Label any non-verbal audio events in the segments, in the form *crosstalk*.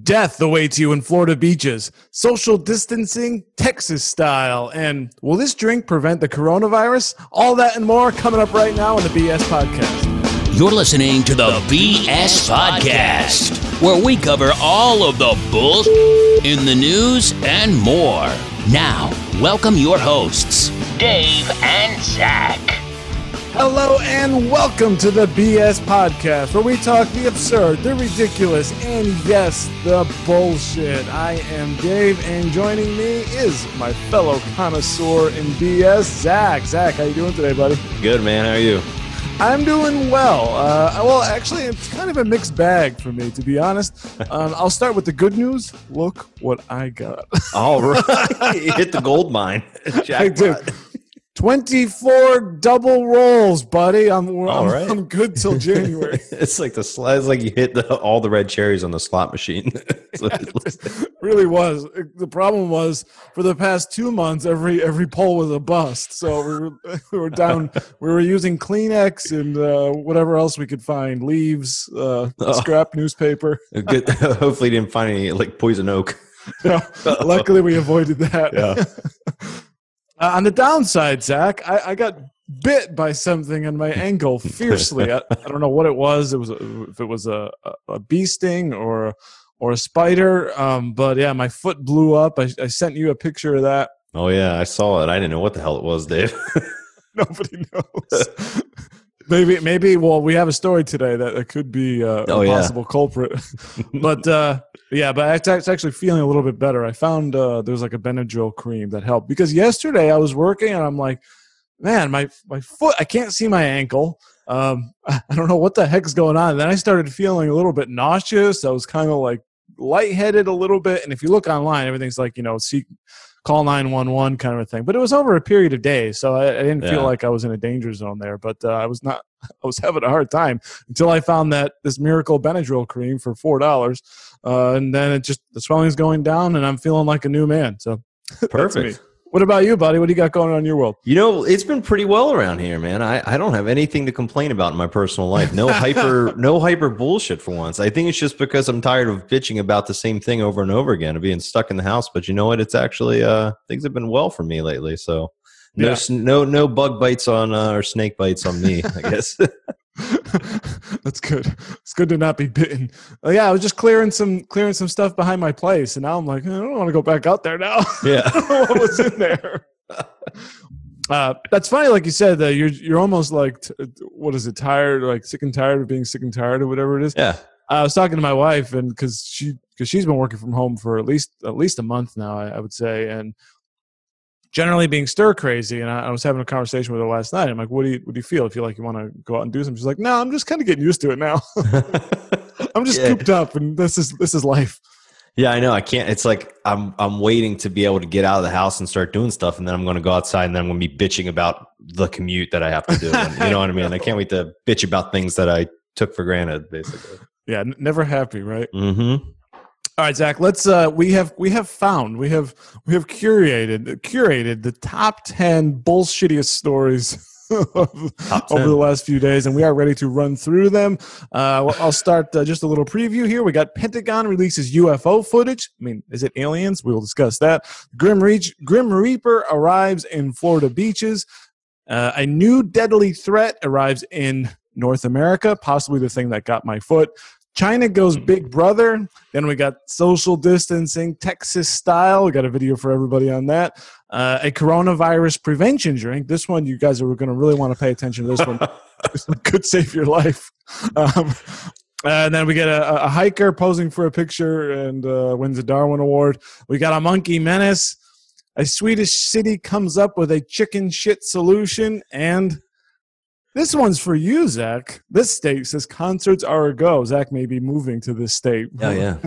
Death awaits you in Florida beaches. Social distancing, Texas style. And will this drink prevent the coronavirus? All that and more coming up right now on the BS Podcast. You're listening to the BS Podcast, where we cover all of the bull in the news and more. Now, welcome your hosts, Dave and Zach. Hello and welcome to the BS Podcast, where we talk the absurd, the ridiculous, and yes, the bullshit. I am Dave, and joining me is my fellow connoisseur in BS, Zach. Zach, how you doing today, buddy? Good, man. How are you? I'm doing well. Uh, well, actually, it's kind of a mixed bag for me, to be honest. *laughs* Um, I'll start with the good news. Look what I got. All *laughs* right, you *laughs* hit the gold mine. I did. 24 double rolls, buddy. I'm, I'm, right. I'm good till *laughs* January. it's like the slide. It's like you hit the, all the red cherries on the slot machine. *laughs* *laughs* it really was. The problem was for the past two months, every every poll was a bust. So we were, we were down. we were using Kleenex and uh, whatever else we could find, leaves, uh, Oh. scrap newspaper. Good. Hopefully, you didn't find any like poison oak. No, luckily, we avoided that. Yeah. Uh, on the downside, Zach, I, I got bit by something on my ankle *laughs* fiercely. I, I don't know what it was. It was a, if it was a, a, bee sting or or a spider. Um, but yeah, my foot blew up. I, I sent you a picture of that. Oh yeah, I saw it. I didn't know what the hell it was, Dave. *laughs* Nobody knows. maybe maybe well, we have a story today that it could be uh, Oh, a yeah. possible culprit. *laughs* but uh, yeah, but it's actually feeling a little bit better. I found uh, there's like a Benadryl cream that helped because yesterday I was working and I'm like, man, my my foot, I can't see my ankle. Um, *laughs* I don't know what the heck's going on. And then I started feeling a little bit nauseous. I was kind of like lightheaded a little bit. And if you look online, everything's like you know, see, call nine one one kind of a thing. But it was over a period of days, so I, I didn't feel like I was in a danger zone there. But uh, I was not. *laughs* I was having a hard time until I found that this miracle Benadryl cream for four dollars, uh, and then it just the swelling's going down, and I'm feeling like a new man. So. *laughs* Perfect. What about you, buddy? What do you got going on in your world? You know, it's been pretty well around here, man. I, I don't have anything to complain about in my personal life. No *laughs* hyper no hyper bullshit for once. I think it's just because I'm tired of bitching about the same thing over and over again of being stuck in the house. But you know what? It's actually uh things have been well for me lately. So no Yeah. no no bug bites on uh, or snake bites on me, I guess. *laughs* *laughs* That's good. It's good to not be bitten. Yeah, I was just clearing some clearing some stuff behind my place, and now I'm like, I don't want to go back out there now. *laughs* yeah. What was in there. *laughs* Uh, that's funny, like you said, that you're you're almost like t- what is it? Tired, like sick and tired of being sick and tired, or whatever it is. Yeah. I was talking to my wife, and because she because she's been working from home for at least at least a month now, I, I would say, and generally being stir crazy. And I, I was having a conversation with her last night. I'm like, "What do you what do you feel? Feel like you want to go out and do something?" She's like, "No, I'm just kind of getting used to it now. *laughs* I'm just Yeah. cooped up, and this is this is life." Yeah, I know. I can't. It's like I'm I'm waiting to be able to get out of the house and start doing stuff, and then I'm going to go outside, and then I'm going to be bitching about the commute that I have to do. And, you know what I mean? I can't wait to bitch about things that I took for granted, basically. *laughs* Yeah, n- never happy, right? Mm-hmm. All right, Zach. Let's. Uh, we have we have found we have we have curated curated the top ten bullshittiest stories *laughs* over the last few days, and we are ready to run through them. Uh, I'll start uh, just a little preview here. We got Pentagon releases UFO footage. I mean, is it aliens? We will discuss that. Grim Reach, Grim Reaper arrives in Florida beaches. Uh, a new deadly threat arrives in North America, possibly the thing that got my foot. China goes Big Brother. Then we got social distancing, Texas style. We got a video for everybody on that. Uh, a coronavirus prevention drink. This one, you guys are going to really want to pay attention to this one. *laughs* this one could save your life. Um, and then we get a, a hiker posing for a picture and uh, wins a Darwin Award. We got a monkey menace. A Swedish city comes up with a chicken shit solution. And this one's for you, Zach. This state says concerts are a go. Zach may be moving to this state. Oh, yeah. *laughs*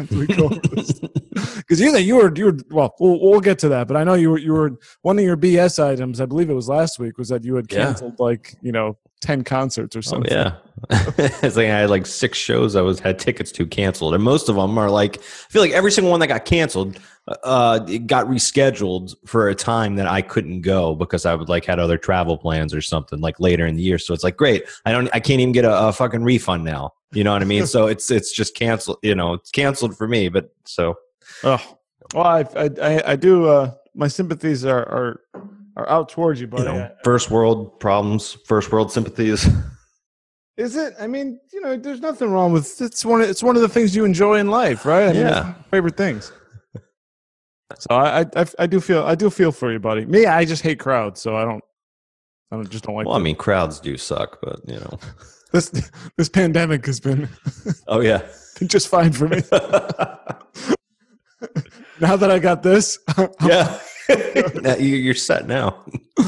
Because *laughs* you, think you were, you were. Well, well, we'll get to that. But I know you were, you were. One of your BS items, I believe it was last week, was that you had Yeah. canceled like you know ten concerts or Oh something. yeah, *laughs* it's like I had like six shows I was had tickets to canceled, and most of them are like I feel like every single one that got canceled, uh, it got rescheduled for a time that I couldn't go because I would like had other travel plans or something like later in the year. So it's like great, I don't, I can't even get a, a fucking refund now. You know what I mean? *laughs* so it's it's just canceled. You know, it's canceled for me. But so Oh, well, I I I, do. Uh, my sympathies are are are out towards you, you buddy. know, first world problems, first world sympathies. *laughs* Is it? I mean, you know, there's nothing wrong with it's one. Of, it's one of the things you enjoy in life, right? I mean, Yeah. it's one of my favorite things. So I, I I do feel I do feel for you, buddy. Me, I just hate crowds, so I don't. I don't, just don't like. Well, I mean, crowds do suck, but you know. *laughs* this this pandemic has been *laughs* Oh yeah. been just fine for me. *laughs* now that I got this, yeah. You're set now. All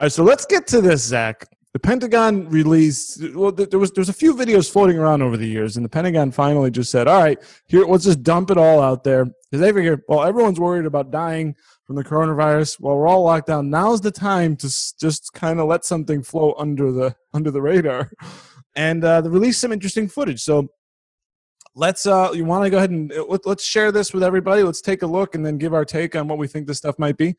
right, So let's get to this, Zach. The Pentagon released. Well, th- there was there's a few videos floating around over the years, and the Pentagon finally just said, "All right, here, let's just dump it all out there." Because they figure, well, everyone's worried about dying from the coronavirus. Well, we're all locked down. Now's the time to just kind of let something flow under the *laughs* under the radar, and uh, they released some interesting footage. So let's uh you want to go ahead and uh, let, let's share this with everybody let's take a look and then give our take on what we think this stuff might be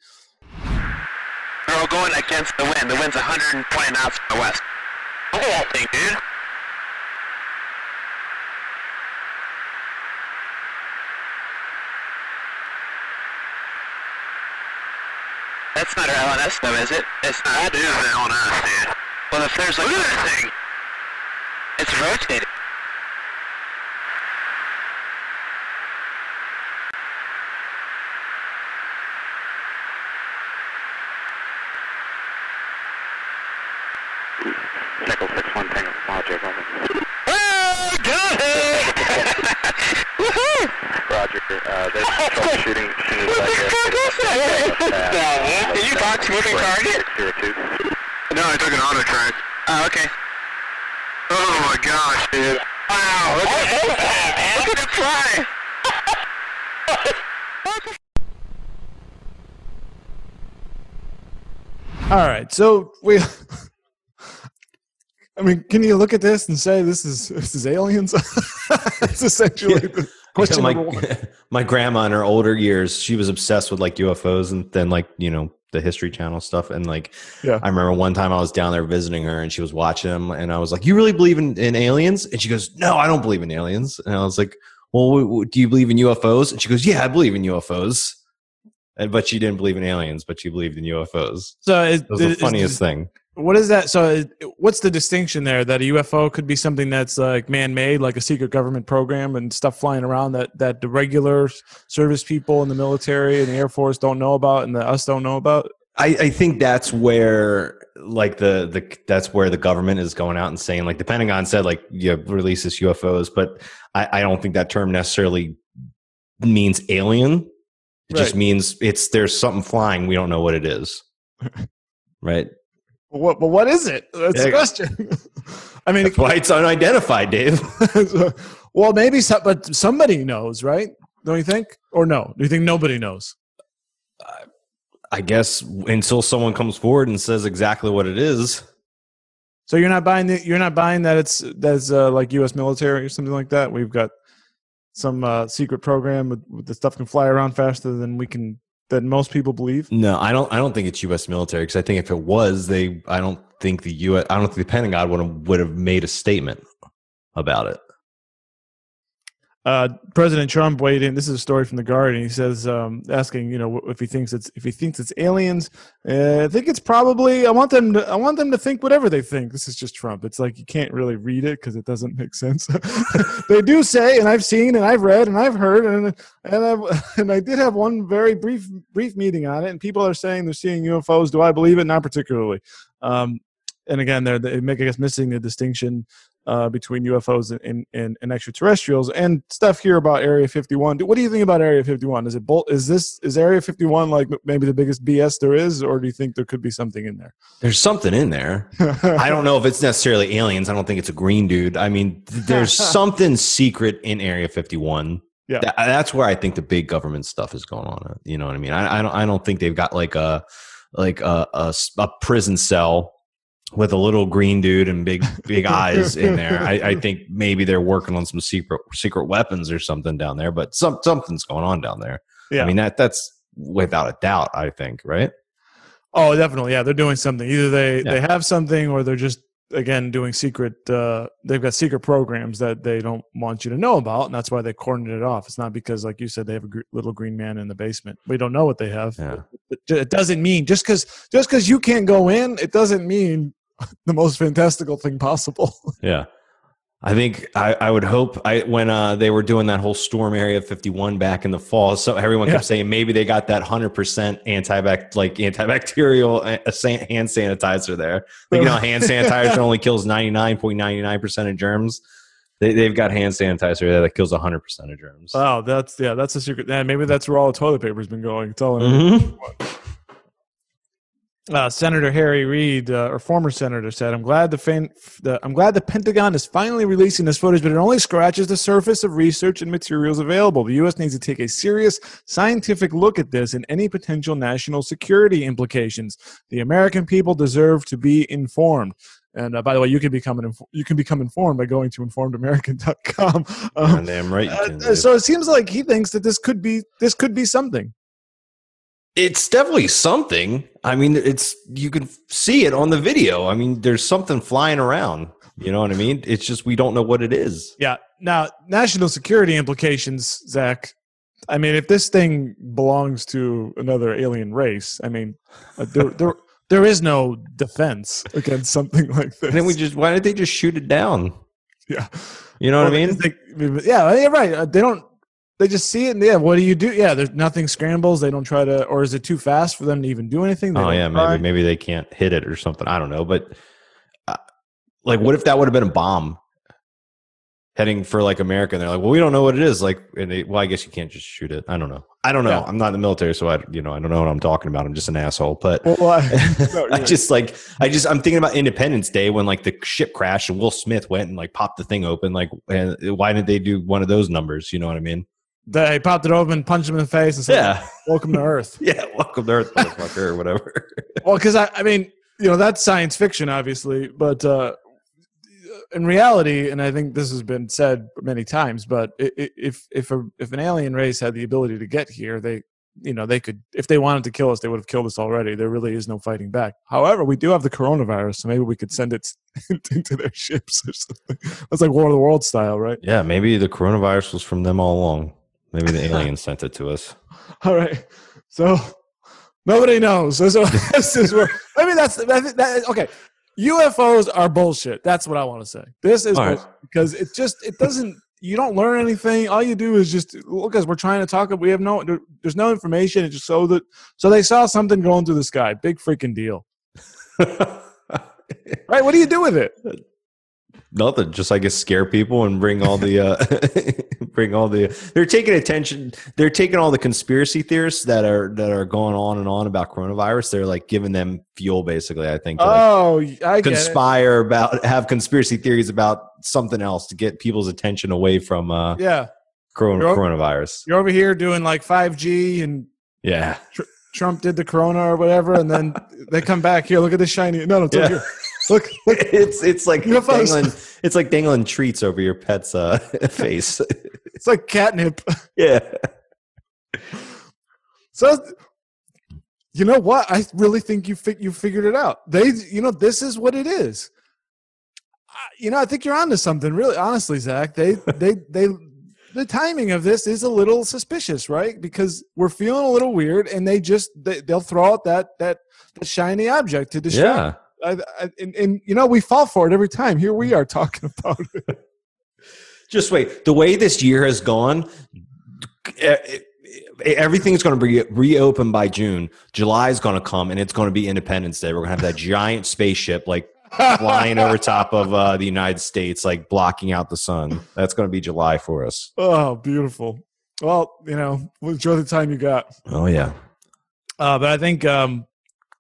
They're all going against the wind. The wind's 120 knots from the west. Look at that thing, dude. That's not our LNS though, is it? It's not. That is the LNS, dude. Well, if there's like... Look at that thing! It's rotating. Nickel 6-1 Tango Roger, over. Oh, got it! Woohoo! Roger, uh, there's troubleshooting as soon as I get... Did you box moving target? No, I took an auto track. Oh, okay. Oh my gosh, dude. Wow, look at that, man. Look at it fly! all right so we *laughs* i mean can you look at this and say this is this is aliens *laughs* It's essentially the question my, number one *laughs* my grandma in her older years, she was obsessed with like UFOs and then like, you know, the History Channel stuff. And like, Yeah. I remember one time I was down there visiting her and she was watching them and I was like, you really believe in, in aliens? And she goes, no, I don't believe in aliens. And I was like, well, w- w- do you believe in UFOs? And she goes, yeah, I believe in UFOs. And, but she didn't believe in aliens, but she believed in UFOs. so is, It was the is- funniest is- thing. What is that so what's the distinction there that a ufo could be something that's like man-made like a secret government program and stuff flying around that that the regular service people in the military and the air force don't know about and that us don't know about I, I think that's where like the the that's where the government is going out and saying like the Pentagon said like you release this UFOs, but I, I don't think that term necessarily means alien. It just means it's there's something flying. We don't know what it is. *laughs* right. But what, but what is it? That's the question. *laughs* I mean, That's why it's unidentified, Dave. *laughs* well, maybe, some, but somebody knows, right? Don't you think? Or no? Do you think nobody knows? I guess until someone comes forward and says exactly what it is. So you're not buying the, you're not buying that it's that's uh, like U.S. military or something like that. We've got some uh, secret program with, with the stuff can fly around faster than we can than most people believe. No, I don't. I don't think it's U.S. military because I think if it was, they. I don't think the U.S. I don't think the Pentagon would have would have made a statement about it. Uh, President Trump weighed in. This is a story from the Guardian. He says, um, asking, you know, if he thinks it's if he thinks it's aliens. Uh, I think it's probably. I want them. To, I want them to think whatever they think. This is just Trump. It's like you can't really read it because it doesn't make sense. *laughs* they do say, and I've seen, and I've read, and I've heard, and and I *laughs* and I did have one very brief brief meeting on it, and people are saying they're seeing UFOs. Do I believe it? Not particularly. Um, and again, they're, they make I guess missing the distinction uh, between UFOs and, and, and extraterrestrials and stuff here about Area 51. What do you think about Area 51? Is it bull- is this is Area 51 like maybe the biggest BS there is, or do you think there could be something in there? There's something in there. *laughs* I don't know if it's necessarily aliens. I don't think it's a green dude. I mean, there's *laughs* something secret in Area 51. Yeah. That- that's where I think the big government stuff is going on. You know what I mean? I, I don't. I don't think they've got like a like a a prison cell with a little green dude and big big eyes in *laughs* there. I, I think maybe they're working on some secret secret weapons or something down there, but some something's going on down there. Yeah. I mean that that's without a doubt. I think right. Oh, definitely. Yeah, they're doing something. Either they Yeah. they have something, or they're just again doing secret. Uh, they've got secret programs that they don't want you to know about, and that's why they cordoned it off. It's not because, like you said, they have a gr- little green man in the basement. We don't know what they have. Yeah. Ju- it doesn't mean just because just because you can't go in, it doesn't mean *laughs* the most fantastical thing possible. *laughs* Yeah. I think I, I would hope I when uh, they were doing that whole storm area 51 back in the fall, so everyone Yeah. kept saying maybe they got that 100% antibac like antibacterial uh, hand sanitizer there. Like you know, hand *laughs* sanitizer only kills 99.99% of germs. They, they've got hand sanitizer there that kills 100% of germs. wow, that's yeah, that's a secret. Yeah, maybe that's where all the toilet paper's been going. It's all in Mhm. Uh, Senator Harry Reid, uh, or former senator, said, "I'm glad the, fan, the I'm glad the Pentagon is finally releasing this footage, but it only scratches the surface of research and materials available. The U.S. needs to take a serious scientific look at this and any potential national security implications. The American people deserve to be informed." And uh, by the way, you can become an inf- you can become informed by going to informedamerican.com. *laughs* Um, Goddamn right. uh, so it seems like he thinks that this could be this could be something. It's definitely something. I mean, it's you can see it on the video. I mean, there's something flying around. You know what I mean? It's just we don't know what it is. Yeah. Now, national security implications, Zach. I mean, if this thing belongs to another alien race, I mean, uh, there, there, *laughs* there is no defense against something like this. And then we just why did they just shoot it down? yeah. You know what I mean? they- yeah, yeah, right. Uh, They don't. They just see it, and yeah. What do you do? Yeah, there's nothing scrambles. They don't try to, or is it too fast for them to even do anything? They Oh yeah, try? maybe maybe they can't hit it or something. I don't know, but uh, like, what if that would have been a bomb heading for like America? And they're like, well, we don't know what it is. Like, and they, well, I guess you can't just shoot it. I don't know. I don't know. Yeah. I'm not in the military, so I you know I don't know what I'm talking about. I'm just an asshole. But Well, I, *laughs* no, I just like I just I'm thinking about Independence Day when like the ship crashed and Will Smith went and like popped the thing open. Like, and why didn't they do one of those numbers? You know what I mean? They popped it open, punched him in the face, and said, Yeah, "Welcome to Earth." *laughs* yeah. Welcome to Earth, motherfucker, or whatever. *laughs* Well, because I, I mean, you know, that's science fiction, obviously, but uh, in reality, and I think this has been said many times, but if if a, if an alien race had the ability to get here, they, you know, they could, if they wanted to kill us, they would have killed us already. There really is no fighting back. However, we do have the coronavirus, so maybe we could send it *laughs* into their ships or something. That's like War of the World style, right? yeah, maybe the coronavirus was from them all along. Maybe the *laughs* aliens sent it to us. All right. So nobody knows. So, so *laughs* this is where I mean that's that, that, okay. UFOs are bullshit. That's what I want to say. This is right. because it just it doesn't. You don't learn anything. All you do is just look as we're trying to talk. We have no. There, there's no information. It just so that so they saw something going through the sky. Big freaking deal. *laughs* Right? What do you do with it? Nothing. Just I guess scare people and bring all the uh bring all the they're taking attention they're taking all the conspiracy theorists that are that are going on and on about coronavirus. They're like giving them fuel basically, I think, to like Oh, I get it. conspire about have conspiracy theories about something else to get people's attention away from uh Yeah, corona, You're- coronavirus. you're over here doing like 5G and Yeah. Trump did the corona or whatever, and then *laughs* they come back here. Look at this shiny. No, no, it's Yeah. here. Look, look. *laughs* It's it's like *laughs* UFOs. dangling it's like dangling treats over your pet's uh face. It's like catnip. *laughs* yeah. So, you know what? I really think you fi- you figured it out. They, you know, this is what it is. I- You know, I think you're onto something. Really, honestly, Zach. They, *laughs* they, they. The timing of this is a little suspicious, right? Because we're feeling a little weird, and they just they, they'll throw out that that, that shiny object to distract. Yeah. I, I, and, and you know, we fall for it every time. Here we mm. are talking *laughs* about it. Just wait. The way this year has gone, eh, eh, everything's going to be reopened by June. July is going to come, and it's going to be Independence Day. We're going to have that giant spaceship like *laughs* flying over top of uh, the United States, like blocking out the sun. That's going to be July for us. Oh, beautiful. Well, you know, enjoy the time you got. Oh yeah. Uh, but I think, um,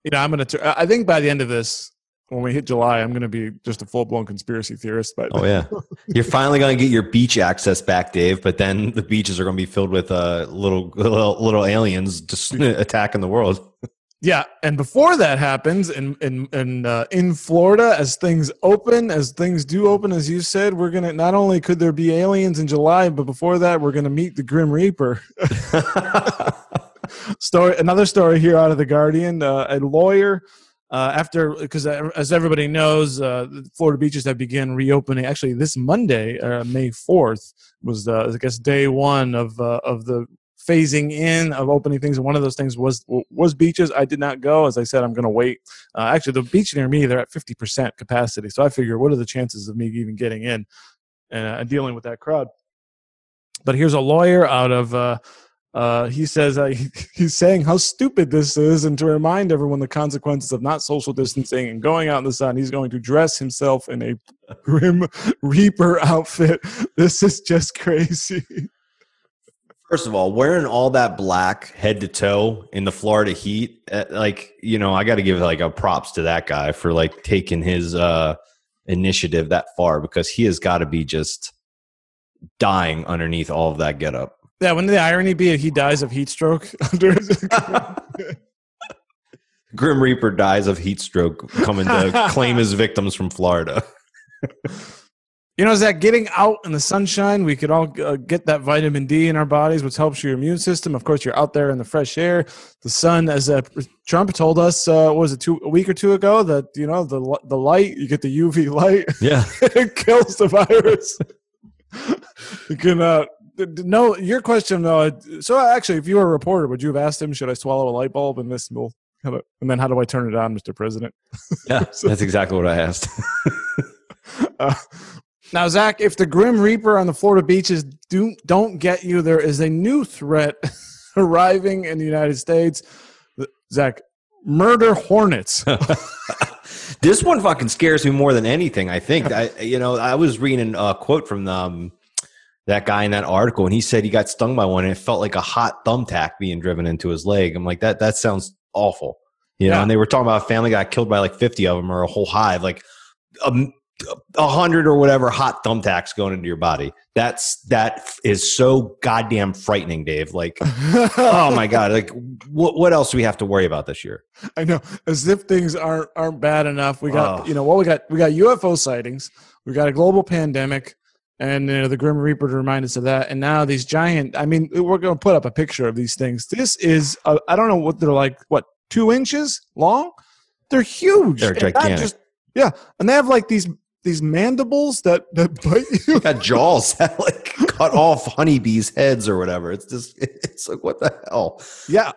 you know, I'm gonna. T- I think by the end of this, when we hit July, I'm gonna be just a full blown conspiracy theorist. But Oh yeah. *laughs* You're finally going to get your beach access back, Dave. But then the beaches are going to be filled with uh, little little *laughs* little aliens just *laughs* attacking the world. Yeah, and before that happens, in in in uh, in Florida, as things open, as things do open, as you said, we're gonna not only could there be aliens in July, but before that, we're gonna meet the Grim Reaper. story, another story here out of the Guardian. Uh, a lawyer, uh, after because as everybody knows, uh, Florida beaches have begun reopening. Actually, this Monday, uh, May fourth, was I guess day one of uh, of the phasing in of opening things. And one of those things was was beaches. I did not go. As i said i'm going to wait. Uh, actually the beach near me they're at 50% capacity. So i figure what are the chances of me even getting in and uh, dealing with that crowd? But here's a lawyer out of uh, uh, he says uh, he, *laughs* he's saying how stupid this is, and to remind everyone the consequences of not social distancing and going out in the sun, he's going to dress himself in a *laughs* grim reaper outfit. *laughs* This is just crazy. First of all, wearing all that black head to toe in the Florida heat, eh, like you know, I got to give like a props to that guy for like taking his uh initiative that far because he has got to be just dying underneath all of that getup. Yeah, wouldn't the irony be if he dies of heat stroke *laughs* under *laughs* Grim Reaper dies of heat stroke coming to claim his victims from Florida. *laughs* You know, Zach, getting out in the sunshine, we could all uh, get that vitamin D in our bodies, which helps your immune system. Of course, you're out there in the fresh air. The sun, as uh, Trump told us, uh, was it two, a week or two ago, that, you know, the, the light, you get the UV light. Yeah. it kills the virus. you can, uh, no, your question, though. So, actually, if you were a reporter, would you have asked him, should I swallow a light bulb? And this will, and then how do I turn it on, Mr. President? *laughs* Yeah, so, that's exactly what I asked. *laughs* uh, now, Zach, if the Grim Reaper on the Florida beaches do, don't get you, there is a new threat *laughs* arriving in the United States. Zach, murder hornets. this one fucking scares me more than anything. I think I, you know, I was reading a quote from um, that guy in that article, and he said he got stung by one, and it felt like a hot thumbtack being driven into his leg. I'm like, that that sounds awful, you know. Yeah. And they were talking about a family got killed by like 50 of them or a whole hive, like. Um, a hundred or whatever hot thumbtacks going into your body. That's that is so goddamn frightening, Dave. Like, oh my god! Like, what what else do we have to worry about this year? I know, as if things aren't aren't bad enough. We got oh. you know what we got we got UFO sightings. We got a global pandemic. And you know, the Grim Reaper to remind us of that. And now these giant, I mean, we're going to put up a picture of these things. This is, I don't know what they're like, what, two inches long? They're huge. They're gigantic. Just, yeah. And they have like these these mandibles that that bite you. Got jaws *laughs* that like cut off honeybees' heads or whatever. It's just *laughs* it's like what the hell? Yeah.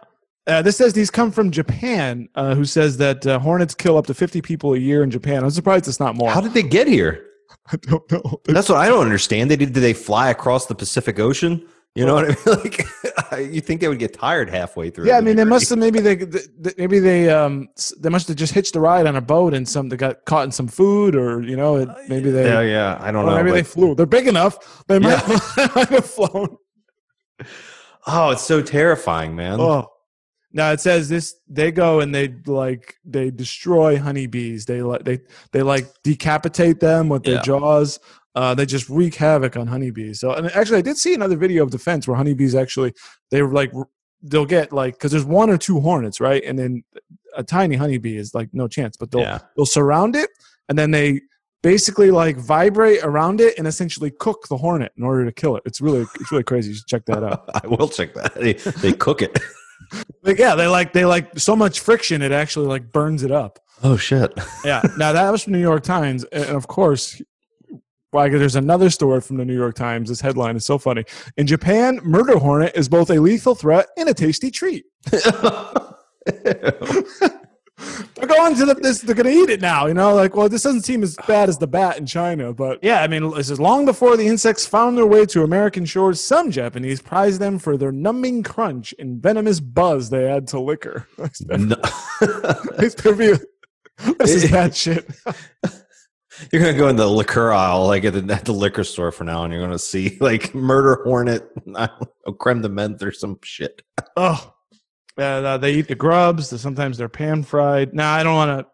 Uh, this says these come from Japan, uh, who says that uh, hornets kill up to 50 people a year in Japan. I'm surprised it's not more. How did they get here? *laughs* I don't know. That's what I don't understand. They did. Did they fly across the Pacific Ocean? You know what I mean? *laughs* Like, you think they would get tired halfway through? Yeah, I mean, they must have maybe they, they maybe they um they must have just hitched a ride on a boat and some they got caught in some food or you know it, maybe they yeah yeah I don't know maybe they flew. They're big enough. They might, yeah. *laughs* might have flown. Oh, it's so terrifying, man. Oh. Now it says this they go and they like they destroy honeybees. They like they they like decapitate them with their yeah. jaws. Uh, they just wreak havoc on honeybees. So, and actually, I did see another video of defense where honeybees actually they were like they'll get like because there's one or two hornets, right? And then a tiny honeybee is like no chance, but they'll yeah. they'll surround it and then they basically like vibrate around it and essentially cook the hornet in order to kill it. It's really it's really crazy. You should check that out. *laughs* I will check that. They they cook it. *laughs* like, yeah, they like they like so much friction it actually like burns it up. Oh shit. yeah. Now that was from New York Times, and of course why? There's another story from the New York Times. This headline is so funny. In Japan, murder hornet is both a lethal threat and a tasty treat. *laughs* *laughs* *laughs* they're going to the, this. They're going to eat it now. You know, like, well, this doesn't seem as bad as the bat in China, but yeah, I mean, this is long before the insects found their way to American shores. Some Japanese prize them for their numbing crunch and venomous buzz they add to liquor. *laughs* no. *laughs* this is bad shit. You're gonna go in the liquor aisle, like at the, at the liquor store for now, and you're gonna see like murder hornet, I creme de menthe or some shit. Oh, uh, they eat the grubs. Sometimes they're pan fried. Now I don't want to.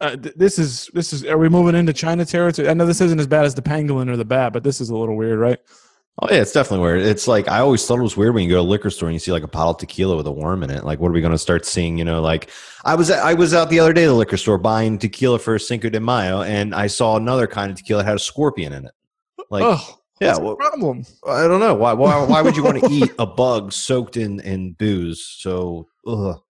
Uh, th- this is this is. Are we moving into China territory? I know this isn't as bad as the pangolin or the bat, but this is a little weird, right? Oh yeah, it's definitely weird. It's like I always thought it was weird when you go to a liquor store and you see like a bottle of tequila with a worm in it. Like, what are we going to start seeing? You know, like I was I was out the other day at the liquor store buying tequila for Cinco de Mayo, and I saw another kind of tequila that had a scorpion in it. Like, oh, yeah, the well- problem. I don't know why. Why, why would you want to *laughs* eat a bug soaked in in booze? So, ugh.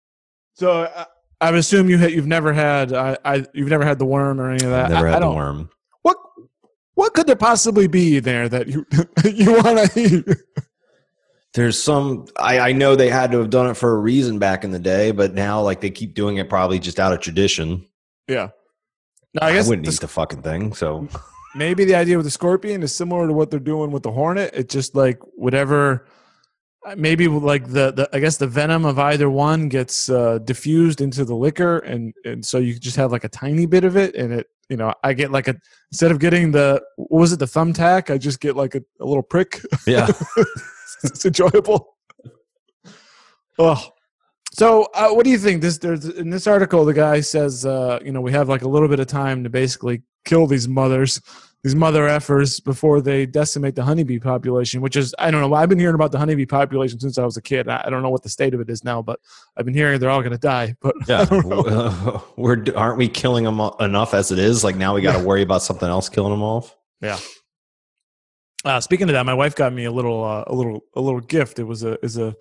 So I, I assume you ha- you've never had I, I you've never had the worm or any of that. I've never I, I had the don't. worm. What what could there possibly be there that you *laughs* you want to eat? There's some. I, I know they had to have done it for a reason back in the day, but now like they keep doing it probably just out of tradition. Yeah. No, I I, wouldn't the eat the fucking thing. So *laughs* maybe the idea with the scorpion is similar to what they're doing with the hornet. It's just like whatever. uh, Maybe like the, the I guess the venom of either one gets uh, diffused into the liquor, and and so you just have like a tiny bit of it, and it you know I get like a instead of getting the what was it the thumbtack, I just get like a, a little prick. yeah, *laughs* it's enjoyable. *laughs* Oh, so uh, what do you think? This there's in this article, the guy says, uh, you know, we have like a little bit of time to basically kill these mothers, these mother effers before they decimate the honeybee population. Which is, I don't know. I've been hearing about the honeybee population since I was a kid. I, I don't know what the state of it is now, but I've been hearing they're all going to die. But *laughs* yeah. *laughs* We're aren't we killing them enough as it is? Like now we got to worry about something else killing them off. Yeah. Uh, speaking of that, my wife got me a little, uh, a little, a little gift. It was a, is a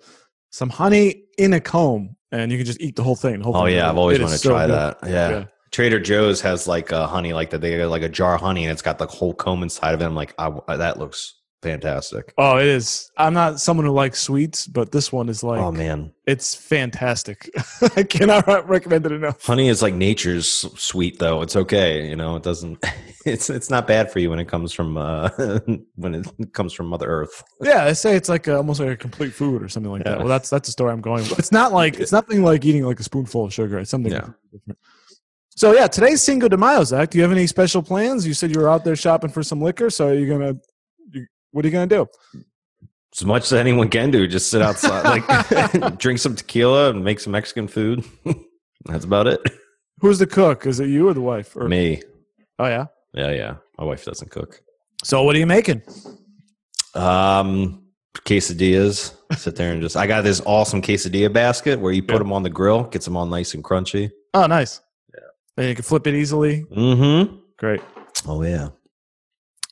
some honey in a comb, and you can just eat the whole thing. the whole Oh thing. yeah, I've always wanted to so try good. that. Yeah. Yeah. Trader Joe's has like a honey like that. They got like a jar of honey and it's got the whole comb inside of it. I'm like, I, that looks fantastic. Oh, it is. I'm not someone who likes sweets, but this one is like, oh man, it's fantastic. *laughs* I cannot recommend it enough. honey is like nature's sweet though. It's okay, you know. It doesn't. *laughs* It's it's not bad for you when it comes from uh *laughs* when it comes from Mother Earth. Yeah, they say it's like a, almost like a complete food or something like that. Well, that's that's the story I'm going with. It's not like it's nothing like eating like a spoonful of sugar. It's something Yeah. different. So yeah, today's Cinco de Mayo, Zach. Do you have any special plans? You said you were out there shopping for some liquor. So are you gonna? You, what are you gonna do? As much as anyone can do, just sit outside, like *laughs* *laughs* drink some tequila and make some Mexican food. *laughs* That's about it. Who's the cook? Is it you or the wife? Or, Me, Oh yeah. yeah, yeah. My wife doesn't cook. So what are you making? Um, quesadillas. Sit there and just. I got this awesome quesadilla basket where you put Yeah. them on the grill, gets them all nice and crunchy. Oh, nice. Yeah. And you can flip it easily. Mm-hmm. Great. Oh yeah.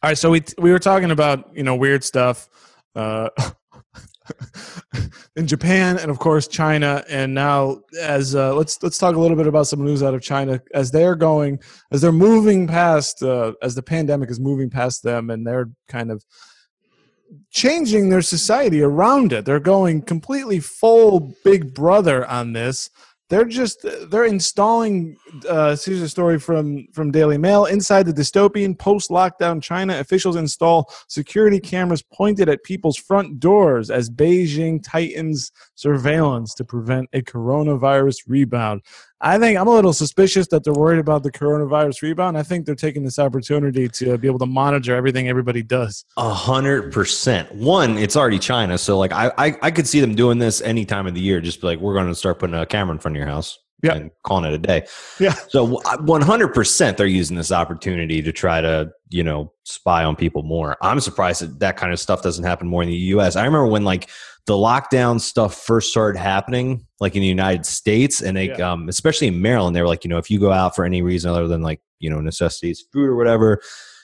All right, so we we were talking about you know weird stuff uh, *laughs* in Japan and of course China, and now as uh, let's let's talk a little bit about some news out of China as they're going as they're moving past uh, as the pandemic is moving past them, and they're kind of changing their society around it. They're going completely full Big Brother on this. They're just they're installing. Uh, a story from from Daily Mail. Inside the dystopian post-lockdown China, officials install security cameras pointed at people's front doors as Beijing tightens surveillance to prevent a coronavirus rebound. I think I'm a little suspicious that they're worried about the coronavirus rebound. I think they're taking this opportunity to be able to monitor everything everybody does. A hundred percent. One, it's already China, so like I, I I could see them doing this any time of the year. Just be like, we're going to start putting a camera in front of your house, Yeah. and calling it a day. Yeah. So one hundred percent, they're using this opportunity to try to you know spy on people more. I'm surprised that that kind of stuff doesn't happen more in the U.S. I remember when like the lockdown stuff first started happening, like in the United States, and they, Yeah. um, especially in Maryland, they were like, you know, if you go out for any reason other than like you know necessities, food or whatever,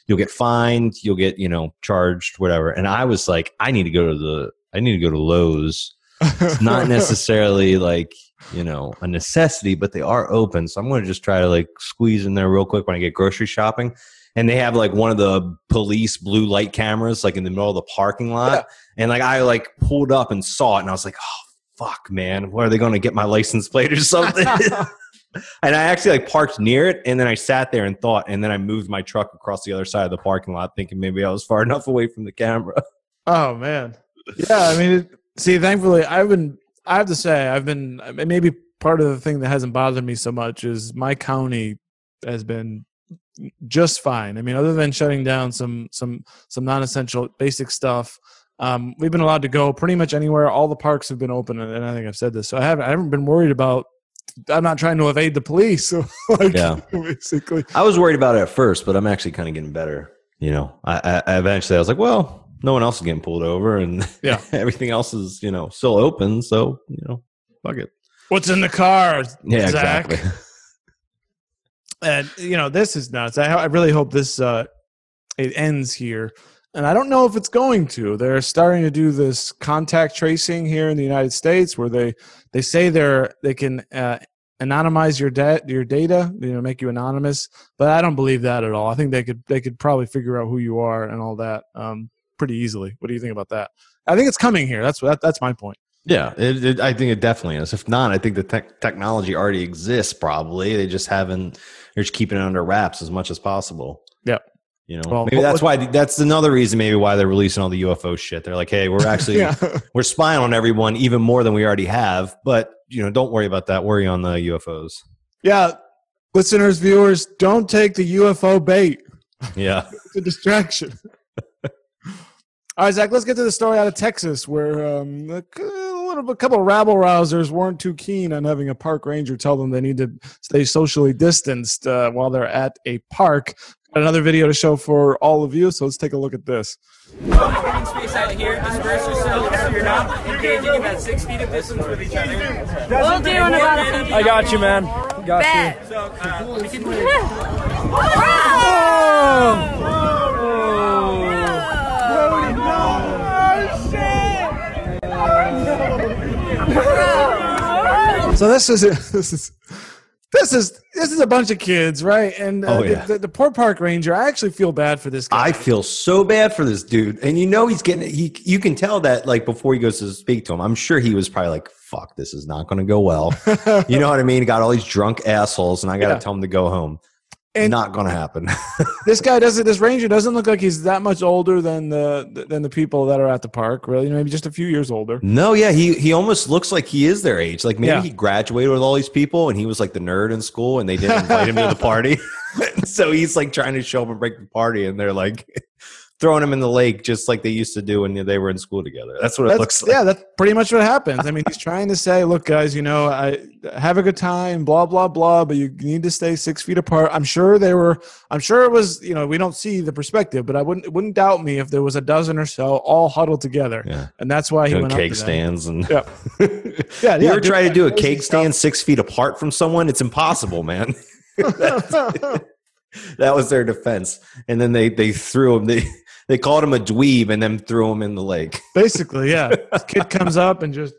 you'll get fined, you'll get you know charged, whatever. And I was like, I need to go to the, I need to go to Lowe's. It's not *laughs* necessarily like you know a necessity, but they are open, so I'm going to just try to like squeeze in there real quick when I get grocery shopping. And they have like one of the police blue light cameras like in the middle of the parking lot. Yeah. And like I like pulled up and saw it and I was like, oh fuck, man, where are they going to get my license plate or something? *laughs* *laughs* and I actually like parked near it and then I sat there and thought and then I moved my truck across the other side of the parking lot thinking maybe I was far *laughs* enough away from the camera. Oh man, yeah. I mean, it, see, thankfully, I've been. I have to say, I've been. Maybe part of the thing that hasn't bothered me so much is my county has been just fine. I mean, other than shutting down some some some non-essential basic stuff, um, we've been allowed to go pretty much anywhere. All the parks have been open, and, I think I've said this, so I haven't. I haven't been worried about. I'm not trying to evade the police. *laughs* So, like, Yeah. basically, I was worried about it at first, but I'm actually kind of getting better. You know, I, I, I eventually I was like, well, no one else is getting pulled over, and Yeah. *laughs* everything else is you know still open. So you know, fuck it. What's in the car? Yeah, Zach? exactly. *laughs* And you know, this is nuts. I, I really hope this uh, it ends here. And I don't know if it's going to. They're starting to do this contact tracing here in the United States, where they they say they're they can uh, anonymize your da- your data, you know, make you anonymous. But I don't believe that at all. I think they could they could probably figure out who you are and all that um, pretty easily. What do you think about that? I think it's coming here. That's that, that's my point. Yeah, it, it, I think it definitely is. If not, I think the tech technology already exists. Probably they just haven't. They're just keeping it under wraps as much as possible. Yeah. You know, Well, maybe that's why. That's another reason, maybe why they're releasing all the UFO shit. They're like, hey, we're *laughs* actually yeah. we're spying on everyone even more than we already have. But you know, don't worry about that. Worry on the UFOs. Yeah, listeners, viewers, don't take the UFO bait. Yeah. *laughs* It's a distraction. All right, Zach, let's get to the story out of Texas where um, a, c- a little, a couple of rabble rousers weren't too keen on having a park ranger tell them they need to stay socially distanced uh, while they're at a park. Got another video to show for all of you, so let's take a look at this. Open space out here, disperse yourselves so you're not engaging in that six feet of distance with each other. We'll do in about a hundred. I got you, man. Got Bet. you. So, uh, *laughs* we can So this is *laughs* this is this is this is a bunch of kids, right? And uh, Oh, yeah. the, the, the poor park ranger. I actually feel bad for this guy. I feel so bad for this dude, and you know he's getting. He, you can tell that like before he goes to speak to him. I'm sure he was probably like, "Fuck, this is not going to go well." *laughs* you know what I mean? Got all these drunk assholes, and I got to Yeah. tell him to go home. And- not going to happen. *laughs* this guy doesn't. This ranger doesn't look like he's that much older than the than the people that are at the park. Really, maybe just a few years older. no, yeah, he he almost looks like he is their age. Like maybe Yeah. he graduated with all these people, and he was like the nerd in school, and they didn't invite him to the *laughs* party. *laughs* so he's like trying to show up and break the party, and they're like throwing him in the lake, just like they used to do when they were in school together. That's what it looks like. yeah, that's pretty much what happens. I mean, he's trying to say, "Look, guys, you know, I have a good time, blah blah blah, but you need to stay six feet apart." I'm sure they were. I'm sure it was. You know, we don't see the perspective, but I wouldn't wouldn't doubt me if there was a dozen or so all huddled together, Yeah. and that's why he Doing went cake up to them. stands and Yeah. *laughs* Yeah, you yeah, ever dude, try to do a cake stand six feet apart from someone? It's impossible, man. *laughs* *laughs* that was their defense, and then they they threw him. They they called him a dweeb and then threw him in the lake. *laughs* Basically, yeah. Kid comes up and just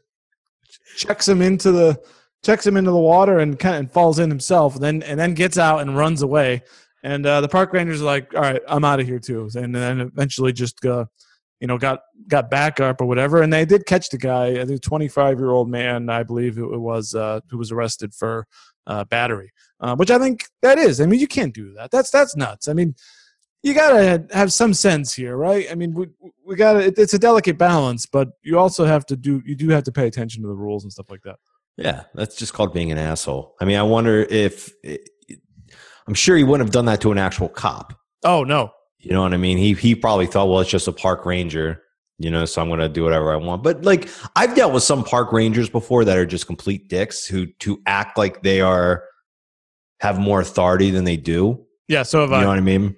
checks him into the checks him into the water and kind of falls in himself, and then and then gets out and runs away. And uh, the park rangers are like, "All right, I'm out of here too." And then eventually just uh, you know got got back up or whatever, and they did catch the guy, I think 25 year old man, I believe it was, uh, who was arrested for uh, battery, uh, which I think that is. I mean, you can't do that. That's that's nuts. I mean, you gotta have some sense here, right? I mean, we, we gotta. it- It's a delicate balance, but you also have to do. You do have to pay attention to the rules and stuff like that. Yeah, that's just called being an asshole. I mean, I wonder if I'm sure he wouldn't have done that to an actual cop. Oh no, You know what I mean? He he probably thought, well, it's just a park ranger, you know, so I'm going to do whatever I want. But like, I've dealt with some park rangers before that are just complete dicks who to act like they are have more authority than they do. yeah. So have You know what I mean?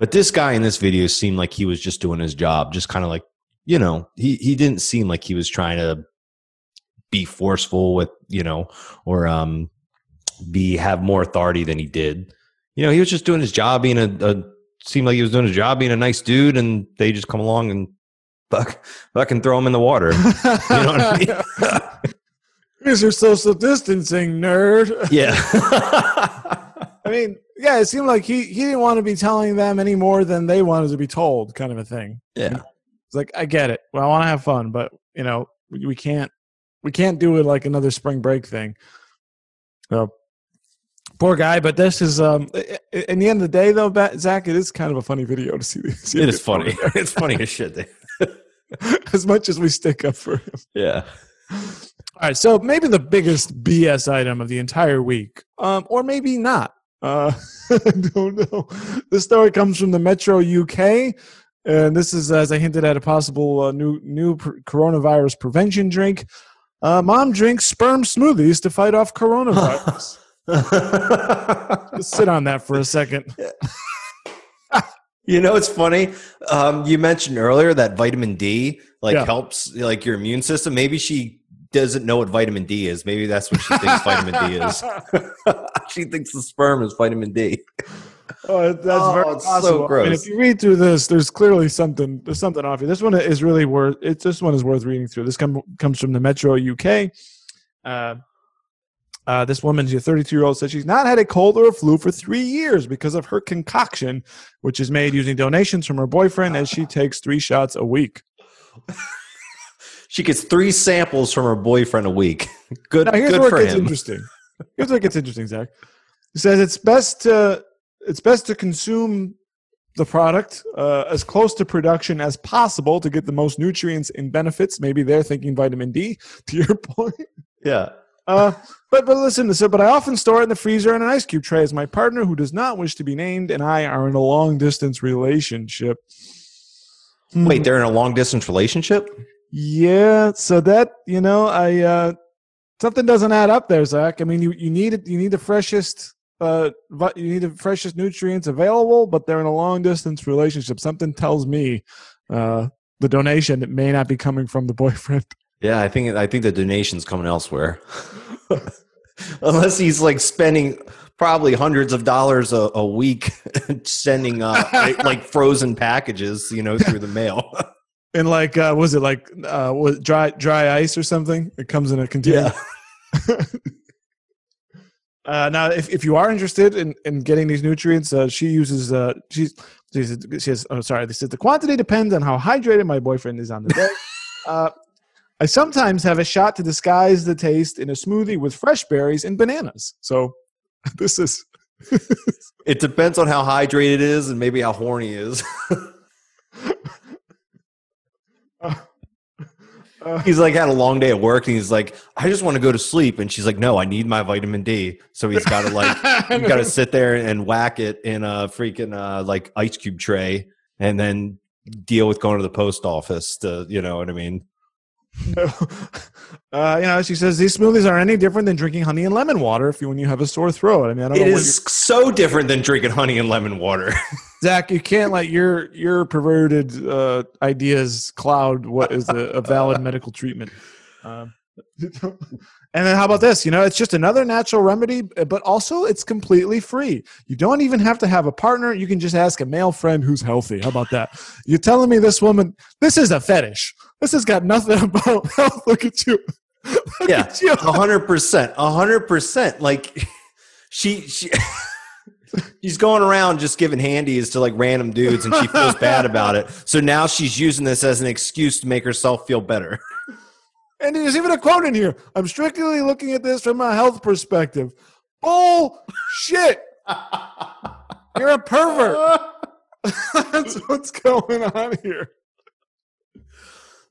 But this guy in this video seemed like he was just doing his job, just kind of like, you know, he he didn't seem like he was trying to be forceful with, you know, or um be have more authority than he did. You know, he was just doing his job, being a, a seemed like he was doing his job, being a nice dude, and they just come along and fuck, fucking throw him in the water. You know what I *laughs* mean? Social distancing, nerd. yeah. *laughs* I mean, yeah, it seemed like he he didn't want to be telling them any more than they wanted to be told, kind of a thing. yeah. It's like I get it. Well, I want to have fun, but you know, we, we can't we can't do it like another spring break thing. So poor guy, but this is um in the end of the day though, Zach, it is kind of a funny video to see. *laughs* It is funny. It's funny as shit. *laughs* As much as we stick up for him. *laughs* Yeah. All right, so maybe the biggest BS item of the entire week, um, or maybe not. Uh, *laughs* I don't know. This story comes from the Metro UK, and this is, as I hinted at, a possible uh, new new pr- coronavirus prevention drink. Uh, mom drinks sperm smoothies to fight off coronavirus. *laughs* Just sit on that for a second. *laughs* You know, it's funny. Um, you mentioned earlier that vitamin D like Yeah. helps like your immune system. Maybe she doesn't know what vitamin D is. Maybe that's what she thinks vitamin D is. *laughs* *laughs* she thinks the sperm is vitamin D. Oh, that's Oh, very it's so possible. I mean, gross. if you read through this, there's clearly something. There's something off here. This one is really worth. It. This one is worth reading through. This come, comes from the Metro UK. Uh, uh, this woman, she's a 32 year old, said she's not had a cold or a flu for three years because of her concoction, which is made using donations from her boyfriend, as she takes three shots a week. *laughs* She gets three samples from her boyfriend a week. *laughs* Good, Now here's good where for it gets him. interesting. Here's where it gets interesting, Zach. He says it's best to it's best to consume the product uh, as close to production as possible to get the most nutrients and benefits. Maybe they're thinking vitamin D. *laughs* To your point, Yeah. uh, but but listen, so but I often store it in the freezer in an ice cube tray. As my partner, who does not wish to be named, and I are in a long distance relationship. Hmm. Wait, they're in a long distance relationship? Yeah, so that you know, I uh something doesn't add up there, Zach. I mean, you you need it. You need the freshest. Uh, you need the freshest nutrients available, but they're in a long distance relationship. Something tells me, uh, the donation it may not be coming from the *laughs* boyfriend. Yeah, I think I think the donation's coming elsewhere. *laughs* Unless he's like spending probably hundreds of dollars a, a week *laughs* sending uh, like frozen packages, you know, through the mail. And like, uh, was it like uh, was dry dry ice or something? It comes in a container. *laughs* Uh, now, if, if you are interested in, in getting these nutrients, uh, she uses uh, she's she's she says oh sorry this is the quantity depends on how hydrated my boyfriend is on the day. *laughs* uh, I sometimes have a shot to disguise the taste in a smoothie with fresh berries and bananas. So *laughs* this is It depends on how hydrated it is and maybe how horny is. *laughs* he's like had a long day at work and he's like, I just want to go to sleep. And she's like, No, I need my vitamin D. So he's got to like, you got to sit there and whack it in a freaking uh, like ice cube tray and then deal with going to the post office to, you know what I mean? *laughs* uh, you know she says these smoothies are any different than drinking honey and lemon water if you when you have a sore throat. I mean I don't It is so different than drinking honey and lemon water. *laughs* Zach, you can't let your your perverted uh, ideas cloud what is a, a valid *laughs* medical treatment. Um, and then how about this? You know, it's just another natural remedy, but also it's completely free. You don't even have to have a partner. You can just ask a male friend who's healthy. How about that? You're telling me this woman, this is a fetish. This has got nothing *laughs* about health. Look at you. *laughs* Look yeah, at you. a hundred percent, a hundred percent. Like she, she, she's going around just giving handies to like random dudes, and she feels bad about it. So now she's using this as an excuse to make herself feel better. And there's even a quote in here. I'm strictly looking at this from a health perspective. Bullshit. You're a pervert. *laughs* That's what's going on here.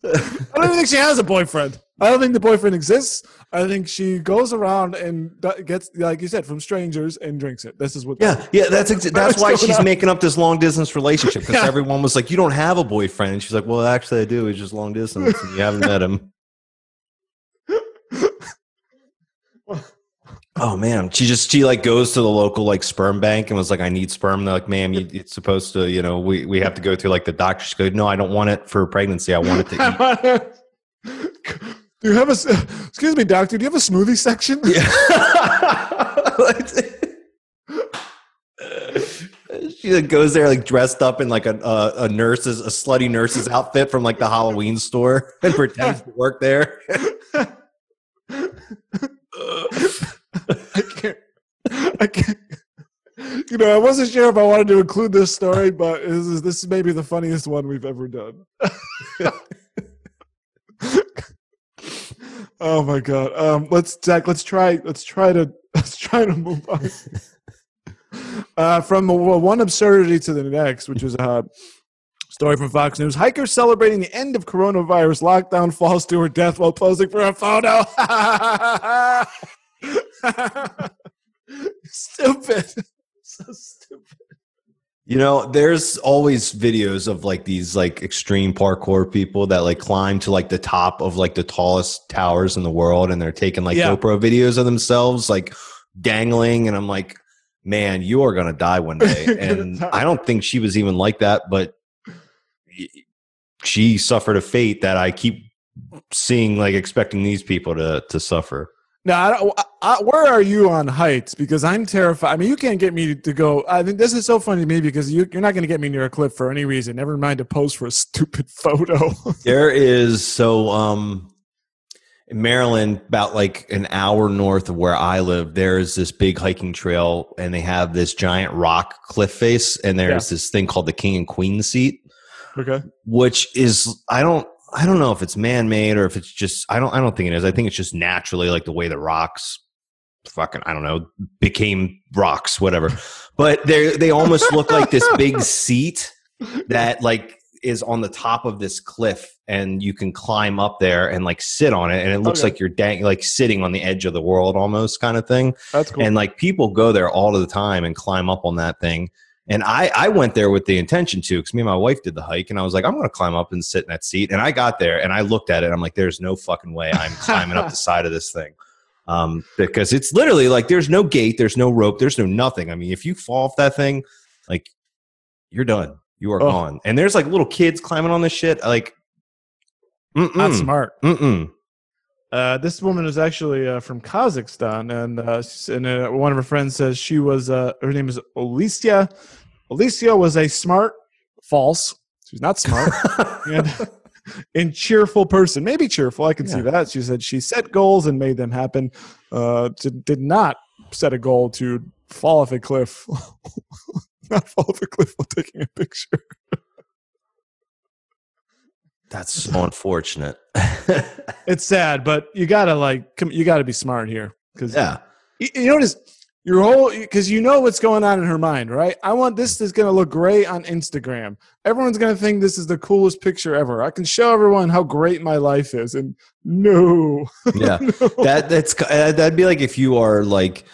I don't even think she has a boyfriend. I don't think the boyfriend exists. I think she goes around and gets, like you said, from strangers and drinks it. This is what. Yeah, yeah, that's exa- that's why she's on? making up this long distance relationship because *laughs* Yeah. everyone was like, "You don't have a boyfriend," and she's like, "Well, actually, I do. It's just long distance. And you haven't met him." Oh man, she just she like goes to the local like sperm bank and was like, "I need sperm." They're like, "Ma'am, you, it's supposed to, you know, we we have to go through like the doctor." She goes, "No, I don't want it for pregnancy. I want it to *laughs* eat." do you have a? Excuse me, doctor. Do you have a smoothie section? Yeah. *laughs* she like, goes there like dressed up in like a, a a nurse's a slutty nurse's outfit from like the Halloween store and pretends to work there. *laughs* I can't. I can't. You know, I wasn't sure if I wanted to include this story, but this is this is maybe the funniest one we've ever done. *laughs* oh my god. Um, let's Zach. Let's try. Let's try to. *laughs* Let's try to move on. *laughs* Uh, from one absurdity to the next, which was a story from Fox News. Hiker celebrating the end of coronavirus lockdown falls to her death while posing for a photo. *laughs* stupid. *laughs* So stupid. You know, there's always videos of like these like extreme parkour people that like climb to like the top of like the tallest towers in the world and they're taking like Yeah. GoPro videos of themselves like dangling and I'm like man, you are going to die one day. *laughs* And. I don't think she was even like that, but she suffered a fate that I keep seeing, like expecting these people to to suffer. Now, I don't, I, I, where are you on heights? Because I'm terrified. I mean, you can't get me to go. I think this is so funny to me because you, you're not going to get me near a cliff for any reason. Never mind to pose for a *laughs* stupid photo. *laughs* There is so um in Maryland, about like an hour north of where I live, there's this big hiking trail and they have this giant rock cliff face, and there's this thing called the King and Queen seat, okay. which is I don't I don't know if it's man made or if it's just I don't I don't think it is. I think it's just naturally like the way the rocks fucking I don't know became rocks, whatever. *laughs* But they they almost look like this big *laughs* seat that like is on the top of this cliff and you can climb up there and like sit on it and it oh, looks Okay. like you're dang like sitting on the edge of the world almost kind of thing That's cool. and like people go there all of the time and climb up on that thing and i i went there with the intention to because me and my wife did the hike and i was like i'm gonna climb up and sit in that seat and i got there and i looked at it i'm like there's no fucking way i'm *laughs* climbing up the side of this thing um because it's literally like there's no gate there's no rope there's no nothing i mean if you fall off that thing like you're done you are Oh. gone and there's like little kids climbing on this shit like Not mm-mm, smart. mm-mm. Uh, this woman is actually uh, from Kazakhstan, and uh, and uh, one of her friends says she was. Uh, her name is Alicia. Alicia was a smart, false. She's not smart, *laughs* and, and cheerful person. Maybe cheerful. I can see that. She said she set goals and made them happen. Uh, to, did not set a goal to fall off a cliff. *laughs* not fall off a cliff while taking a picture. that's so unfortunate It's sad, but you gotta like, you gotta be smart here because yeah you, you notice your whole because you know what's going on in her mind, right? I want this is going to look great on Instagram. Everyone's going to think this is the coolest picture ever. I can show everyone how great my life is, and no, *laughs* yeah that that's uh, that'd be like if you are like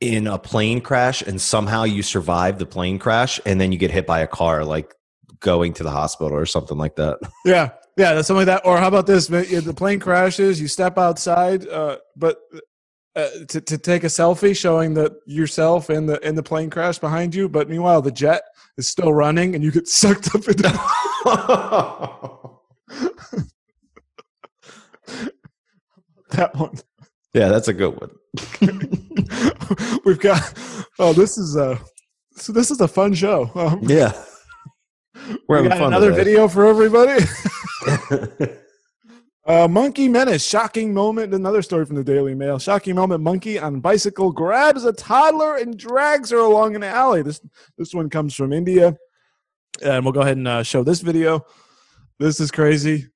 in a plane crash and somehow you survive the plane crash and then you get hit by a car like going to the hospital or something like that *laughs* yeah, yeah, that's something like that. Or how about this? The plane crashes, you step outside, uh, but uh, to to take a selfie showing that yourself in the in the plane crash behind you, but meanwhile the jet is still running, and you get *laughs* sucked up into. *laughs* that one. yeah that's a good one *laughs* We've got. Oh, this is a. So this is a fun show. Um, yeah we're we having got fun another today. video for everybody. Uh, monkey menace, shocking moment. Another story from the Daily Mail. Shocking moment: monkey on bicycle grabs a toddler and drags her along an alley. This this one comes from India, and we'll go ahead and uh, show this video. This is crazy.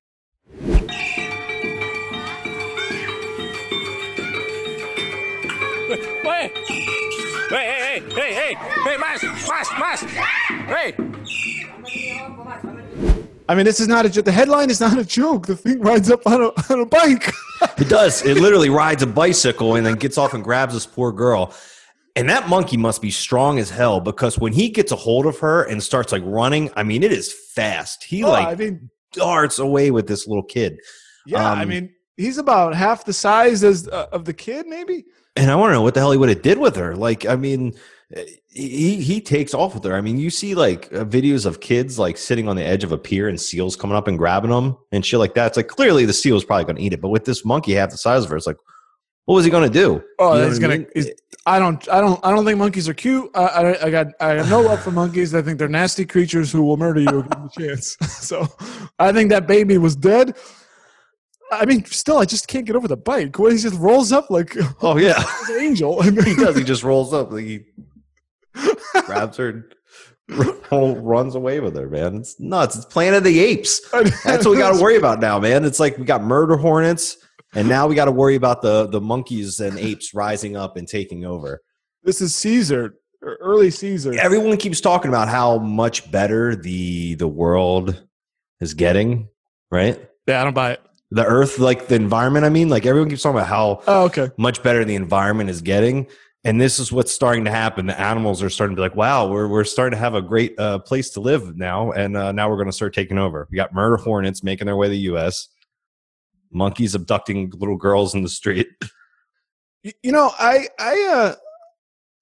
Hey! Hey, hey, hey, hey, hey! Mas! Mas! Mas! Hey! I mean, this is not a joke. The headline is not a joke. The thing rides up on a on a bike. *laughs* It does. It literally rides a bicycle and then gets off and grabs this poor girl. And that monkey must be strong as hell because when he gets a hold of her and starts like running, I mean, it is fast. He Oh, like I mean, darts away with this little kid. yeah. I Um, mean, he's about half the size as uh, of the kid, maybe. And I want to know what the hell he would have did with her. Like, I mean, he he takes off with her. I mean, you see like uh, videos of kids like sitting on the edge of a pier and seals coming up and grabbing them and shit like that. It's like clearly the seal is probably going to eat it, but with this monkey half the size of her, it's like, what was he going to do? Oh, You know he's mean? he's- I don't. I don't. I don't think monkeys are cute. I, I, I got. I have no love for monkeys. I think they're nasty creatures who will murder you if given the chance. *laughs* so, I think that baby was dead. I mean, still, I just can't get over the bike. What he just rolls up like Oh yeah, *laughs* an angel. *laughs* He does. He just rolls up, like he grabs her, and *laughs* runs away with her. Man, it's nuts. It's Planet of the Apes. That's what we got to *laughs* worry about now, man. It's like we got murder hornets, and now we got to worry about the the monkeys and apes rising up and taking over. This is Caesar, er, early Caesar. Everyone keeps talking about how much better the the world is getting, right? Yeah, I don't buy it. The Earth, like the environment. I mean, like everyone keeps talking about how Oh, okay. much better the environment is getting. And this is what's starting to happen. The animals are starting to be like, wow, we're, we're starting to have a great uh, place to live now. And uh, now we're going to start taking over. We got murder hornets making their way to the U.S., monkeys abducting little girls in the street. *laughs* You know, I I uh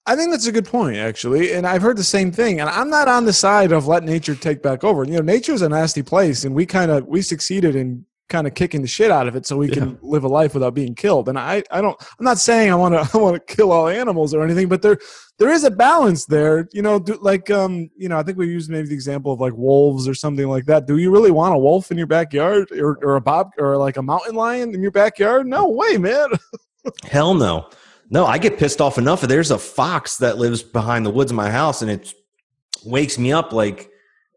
I think that's a good point, actually. And I've heard the same thing. And I'm not on the side of let nature take back over. You know, nature is a nasty place, and we kind of we succeeded in kind of kicking the shit out of it so we can live a life without being killed. And I, I don't I'm not saying I want to *laughs* I want to kill all animals or anything, but there there is a balance there. You know, do, like um, you know, I think we used maybe the example of like wolves or something like that. Do you really want a wolf in your backyard or, or a bob or like a mountain lion in your backyard? No way, man. *laughs* Hell no. No, I get pissed off enough. There's a fox that lives behind the woods of my house, and it wakes me up like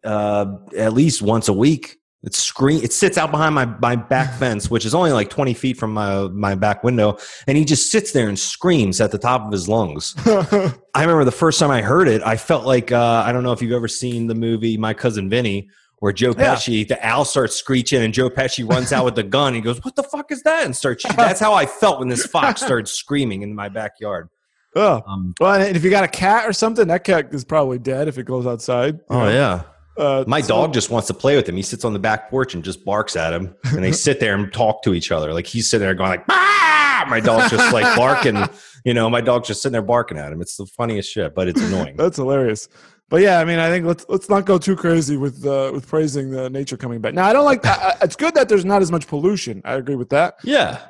uh, at least once a week. It scream. It sits out behind my, my back fence, which is only like twenty feet from my my back window, and he just sits there and screams at the top of his lungs. *laughs* I remember the first time I heard it, I felt like uh, I don't know if you've ever seen the movie My Cousin Vinny, where Joe Yeah. Pesci, the owl starts screeching, and Joe Pesci runs out with the gun. He goes, "What the fuck is that?" and starts. *laughs* That's how I felt when this fox started screaming in my backyard. oh. Um, Well, and if you got a cat or something, that cat is probably dead if it goes outside. oh know? yeah, Uh, my so- dog just wants to play with him. He sits on the back porch and just barks at him, and they *laughs* sit there and talk to each other. Like he's sitting there going like, "Ah!" My dog's just like *laughs* barking. You know, my dog's just sitting there barking at him. It's the funniest shit, but it's annoying. That's hilarious. But yeah, I mean, I think let's let's not go too crazy with uh, with praising the nature coming back. Now, I don't like. I- it's good that there's not as much pollution. I agree with that. yeah,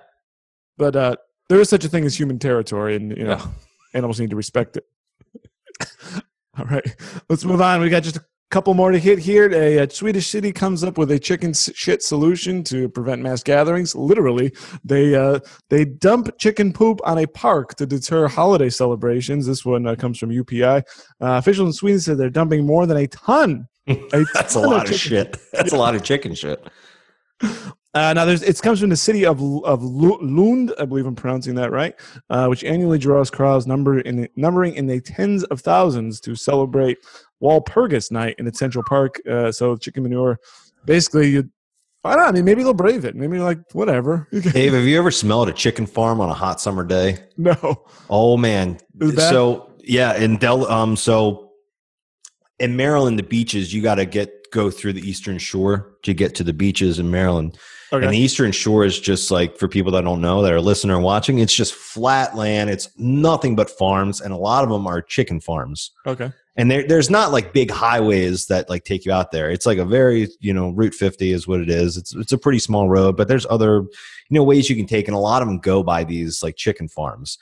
But uh, there is such a thing as human territory, and you know, Yeah. animals need to respect it. *laughs* All right, let's move on. We got just a couple more to hit here. A, uh Swedish city comes up with a chicken shit solution to prevent mass gatherings. Literally, they uh, they dump chicken poop on a park to deter holiday celebrations. This one uh, comes from UPI. Uh, officials in Sweden said they're dumping more than a ton. *laughs* A that's a lot of chicken shit. That's a lot of chicken shit. uh, now, there's it comes from the city of of Lund, I believe I'm pronouncing that right, uh, which annually draws crowds number in numbering in the tens of thousands to celebrate Walpurgis Night in its Central Park. Uh, so chicken manure, basically, you. I don't know. I mean, maybe they'll brave it. Maybe like whatever. *laughs* Dave, have you ever smelled a chicken farm on a hot summer day? no. Oh man. So yeah, in Del um so in Maryland, the beaches you gotta get go through the eastern shore to get to the beaches in Maryland. Okay. And the eastern shore is just like for people that don't know that are listening or watching, it's just flat land. It's nothing but farms, and a lot of them are chicken farms. okay. And there, there's not like big highways that like take you out there. It's like a very, you know, Route 50 is what it is. It's it's a pretty small road, but there's other, you know, ways you can take, and a lot of them go by these like chicken farms.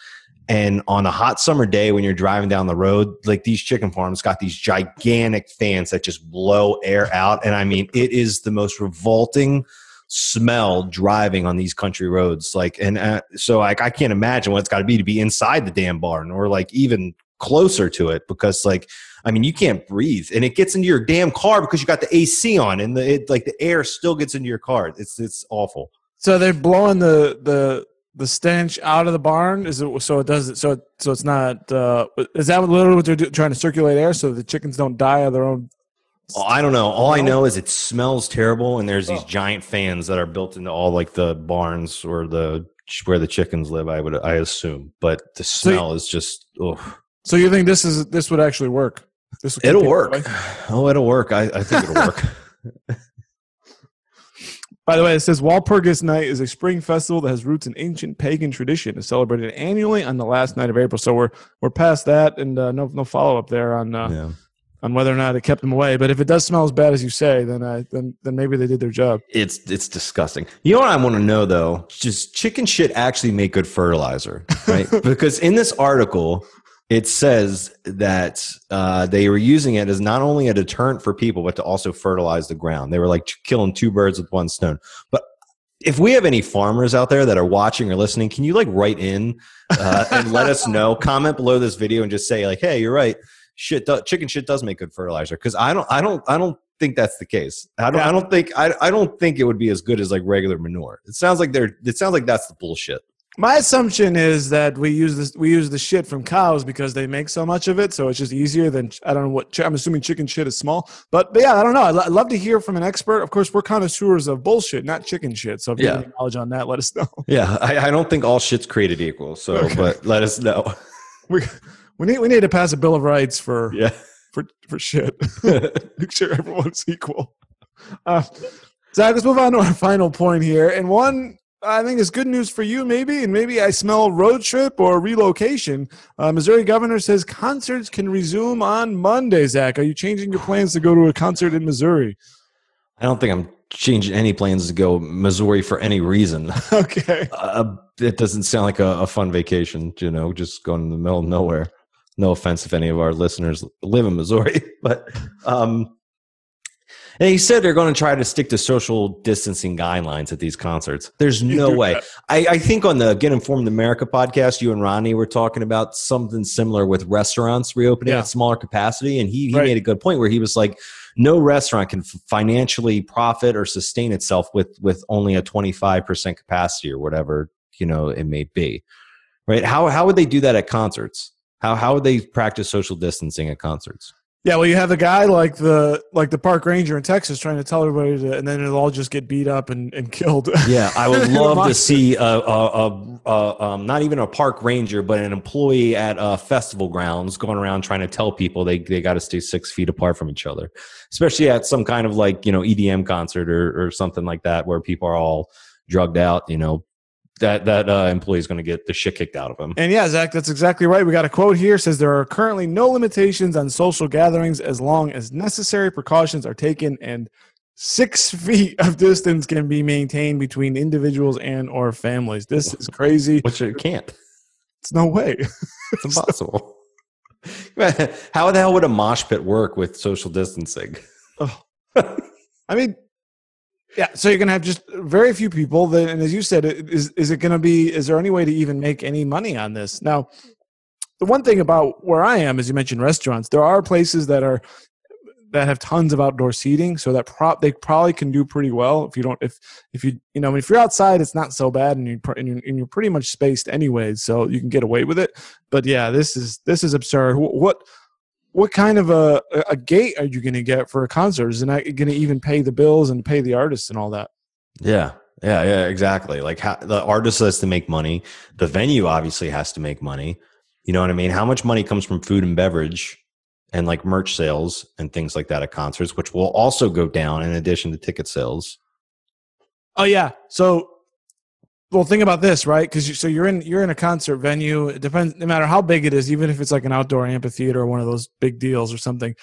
And on a hot summer day when you're driving down the road, like these chicken farms got these gigantic fans that just blow air out. And I mean, it is the most revolting smell driving on these country roads. Like, and uh, so like I can't imagine what it's got to be to be inside the damn barn or like even closer to it because like I mean you can't breathe and it gets into your damn car because you got the AC on and the it, like the air still gets into your car. It's it's awful. So they're blowing the the the stench out of the barn. Is it so? It does it so? It, so it's not. Uh, is that literally what they're do, trying to circulate air so the chickens don't die of their own? I don't know. All I know is it smells terrible and there's these Oh. giant fans that are built into all like the barns or the where the chickens live. I would I assume, but the So smell is just ugh. So you think this is this would actually work? This will It'll work. away? *laughs* Oh, it'll work. I, I think it'll work. *laughs* By the way, it says Walpurgis Night is a spring festival that has roots in ancient pagan tradition. It's celebrated annually on the last night of April. So we're we're past that, and uh, no no follow up there on uh, yeah. on whether or not it kept them away. But if it does smell as bad as you say, then I then then maybe they did their job. It's it's disgusting. You know what I want to know though? Just chicken shit actually make good fertilizer, right? *laughs* because in this article, it says that uh, they were using it as not only a deterrent for people, but to also fertilize the ground. They were like killing two birds with one stone. But if we have any farmers out there that are watching or listening, can you like write in uh, and let us know? *laughs* Comment below this video and just say like, "Hey, you're right. Shit, do- chicken shit does make good fertilizer." Because I don't, I don't, I don't think that's the case. I don't, I don't think, I, I don't think it would be as good as like regular manure. It sounds like they're, it sounds like that's the bullshit. My assumption is that we use this we use the shit from cows because they make so much of it, so it's just easier than I don't know what I'm assuming chicken shit is small, but, but yeah, I don't know. I'd, I'd love to hear from an expert. Of course, we're connoisseurs of bullshit, not chicken shit. So if you have Yeah. any knowledge on that, let us know. *laughs* Yeah, I, I don't think all shit's created equal. So, Okay. but let us know. *laughs* We we need we need to pass a bill of rights for Yeah. for for shit. *laughs* Make sure everyone's equal. Uh, Zach, let's move on to our final point here. And one I think it's good news for you, maybe, and maybe I smell road trip or relocation. Uh, Missouri governor says concerts can resume on Monday. Zach, are you changing your plans to go to a concert in Missouri? I don't think I'm changing any plans to go Missouri for any reason. *laughs* Okay. uh, it doesn't sound like a, a fun vacation, you know, just going in the middle of nowhere. No offense if any of our listeners live in Missouri, *laughs* but um, and he said they're going to try to stick to social distancing guidelines at these concerts. There's no way. I, I think on the Get Informed America podcast, you and Ronnie were talking about something similar with restaurants reopening Yeah. at smaller capacity, and he he Right. made a good point where he was like, no restaurant can f- financially profit or sustain itself with with only a 25% capacity or whatever you know it may be right how how would they do that at concerts how how would they practice social distancing at concerts Yeah, well, you have a guy like the like the park ranger in Texas trying to tell everybody to, and then it'll all just get beat up and, and killed. *laughs* yeah i would love to see a, a, a, a um, not even a park ranger but an employee at a festival grounds going around trying to tell people they, they got to stay six feet apart from each other especially at some kind of like you know edm concert or, or something like that where people are all drugged out you know that that uh, employee is going to get the shit kicked out of him And yeah, Zach, that's exactly right. We got a quote here says there are currently no limitations on social gatherings as long as necessary precautions are taken and six *laughs* feet of distance can be maintained between individuals and or families. This is crazy. which it can't It's no way. *laughs* It's impossible. *laughs* How the hell would a mosh pit work with social distancing? I mean, yeah. So you're gonna have just very few people. That, and as you said, is is it gonna be? Is there any way to even make any money on this? Now, the one thing about where I am, as you mentioned, restaurants. There are places that are that have tons of outdoor seating, so that prop they probably can do pretty well. If you don't, if if you you know, if you're outside, it's not so bad, and you and you're, and you're pretty much spaced anyways, so you can get away with it. But yeah, this is this is absurd. Wh- What what kind of a a gate are you going to get for a concert? Is it not going to even pay the bills and pay the artists and all that? Yeah, yeah, yeah, exactly. Like how, the artist has to make money. The venue obviously has to make money. You know what I mean? How much money comes from food and beverage and like merch sales and things like that at concerts, which will also go down in addition to ticket sales. Oh yeah. So, well, think about this, right? Because you, so you're in you're in a concert venue. It depends, no matter how big it is, even if it's like an outdoor amphitheater or one of those big deals or something.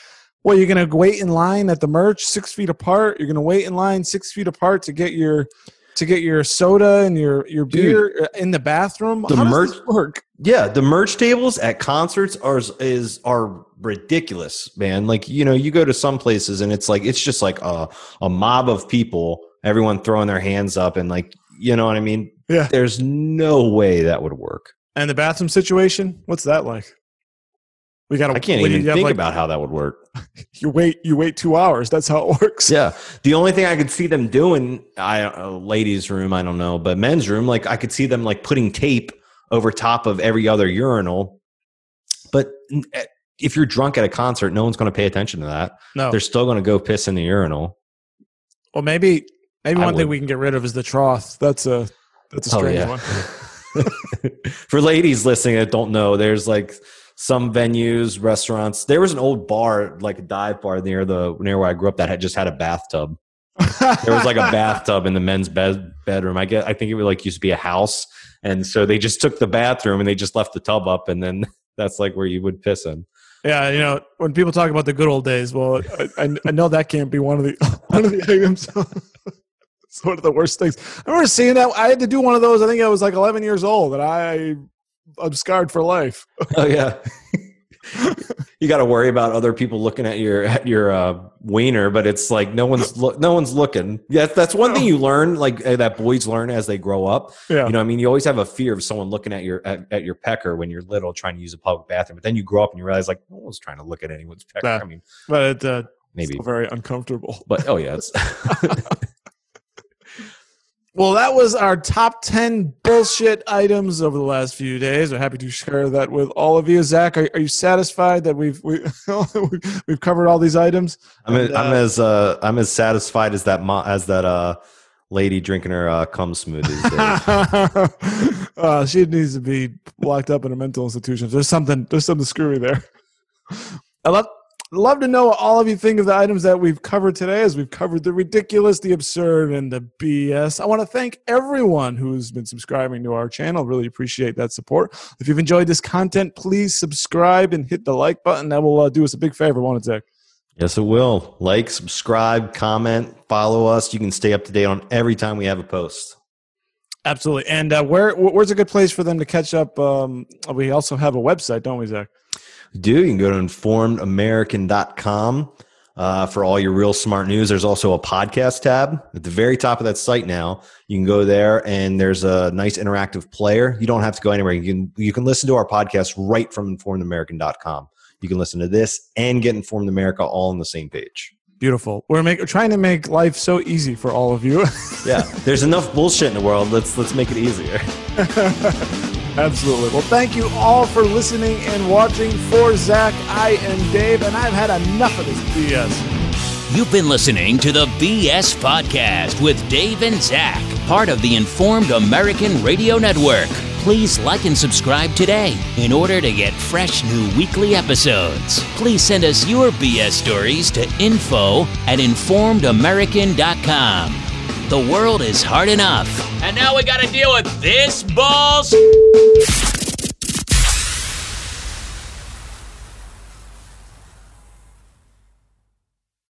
Well, you're gonna wait in line at the merch six feet apart. You're gonna wait in line six feet apart to get your to get your soda and your your beer uh, in the bathroom. the merch- work? Yeah, the merch tables at concerts are is are ridiculous, man. Like you know, you go to some places and it's like it's just like a a mob of people, everyone throwing their hands up and like you know what I mean. Yeah. There's no way that would work. And the bathroom situation, what's that like? We got to. I can't even think about how that would work. *laughs* You wait. You wait two hours. That's how it works. Yeah, the only thing I could see them doing, I uh, ladies' room, I don't know, but men's room, like I could see them like putting tape over top of every other urinal. But eh, if you're drunk at a concert, no one's going to pay attention to that. No. They're still going to go piss in the urinal. Well, maybe maybe I one thing we can get rid of is the trough. That's a that's a Oh, strange yeah. one. *laughs* For ladies listening that don't know, there's like some venues, restaurants. There was an old bar, like a dive bar near the near where I grew up that had just had a bathtub. There was like a bathtub in the men's bed bedroom. I get I think it would like used to be a house. And so they just took the bathroom and they just left the tub up and then *laughs* that's like where you would piss in. yeah, you know, when people talk about the good old days, well, I, I, I know that can't be one of the *laughs* one of the items. It's *laughs* one of the worst things. I remember seeing that. I had to do one of those. I think I was like 11 years old, and I I'm scarred for life. *laughs* Oh yeah. *laughs* you got to worry about other people looking at your at your uh, wiener, but it's like no one's lo- no one's looking. Yeah, that's one thing you learn, like uh, that boys learn as they grow up. Yeah. You know, I mean, you always have a fear of someone looking at your at, at your pecker when you're little, trying to use a public bathroom. But then you grow up and you realize, like, no one's trying to look at anyone's pecker. Yeah. I mean, but it, uh, maybe, very uncomfortable. but oh yeah, it's Well, that was our top 10 bullshit items over the last few days. We're happy to share that with all of you. Zach, are, are you satisfied that we've we, *laughs* we've covered all these items? I'm And, as, I'm uh, as uh, I'm as satisfied as that mo- as that uh lady drinking her uh, cum smoothies. *laughs* Uh, she needs to be locked up in a mental institution. There's something. There's something screwy there. *laughs* I love. Love to know what all of you think of the items that we've covered today as we've covered the ridiculous, the absurd, and the BS. I want to thank everyone who's been subscribing to our channel. Really appreciate that support. If you've enjoyed this content, please subscribe and hit the like button. That will uh, do us a big favor, won't it, Zach? Yes, it will. Like, subscribe, comment, follow us. You can stay up to date on every time we have a post. Absolutely. And uh, where where's a good place for them to catch up? Um, we also have a website, don't we, Zach? Do. You can go to informedamerican.com uh, for all your real smart news. There's also a podcast tab at the very top of that site now. You can go there and there's a nice interactive player. You don't have to go anywhere. You can you can listen to our podcast right from informedamerican.com. You can listen to this and get Informed America all on the same page. Beautiful. We're, make, we're trying to make life so easy for all of you. *laughs* yeah, there's enough bullshit in the world. Let's let's make it easier. *laughs* Absolutely. Well, thank you all for listening and watching. For Zach, I and Dave, and I've had enough of this BS. You've been listening to the BS Podcast with Dave and Zach, part of the Informed American Radio Network. Please like and subscribe today in order to get fresh new weekly episodes. Please send us your BS stories to info at informedamerican.com. The world is hard enough. And now we gotta deal with this balls.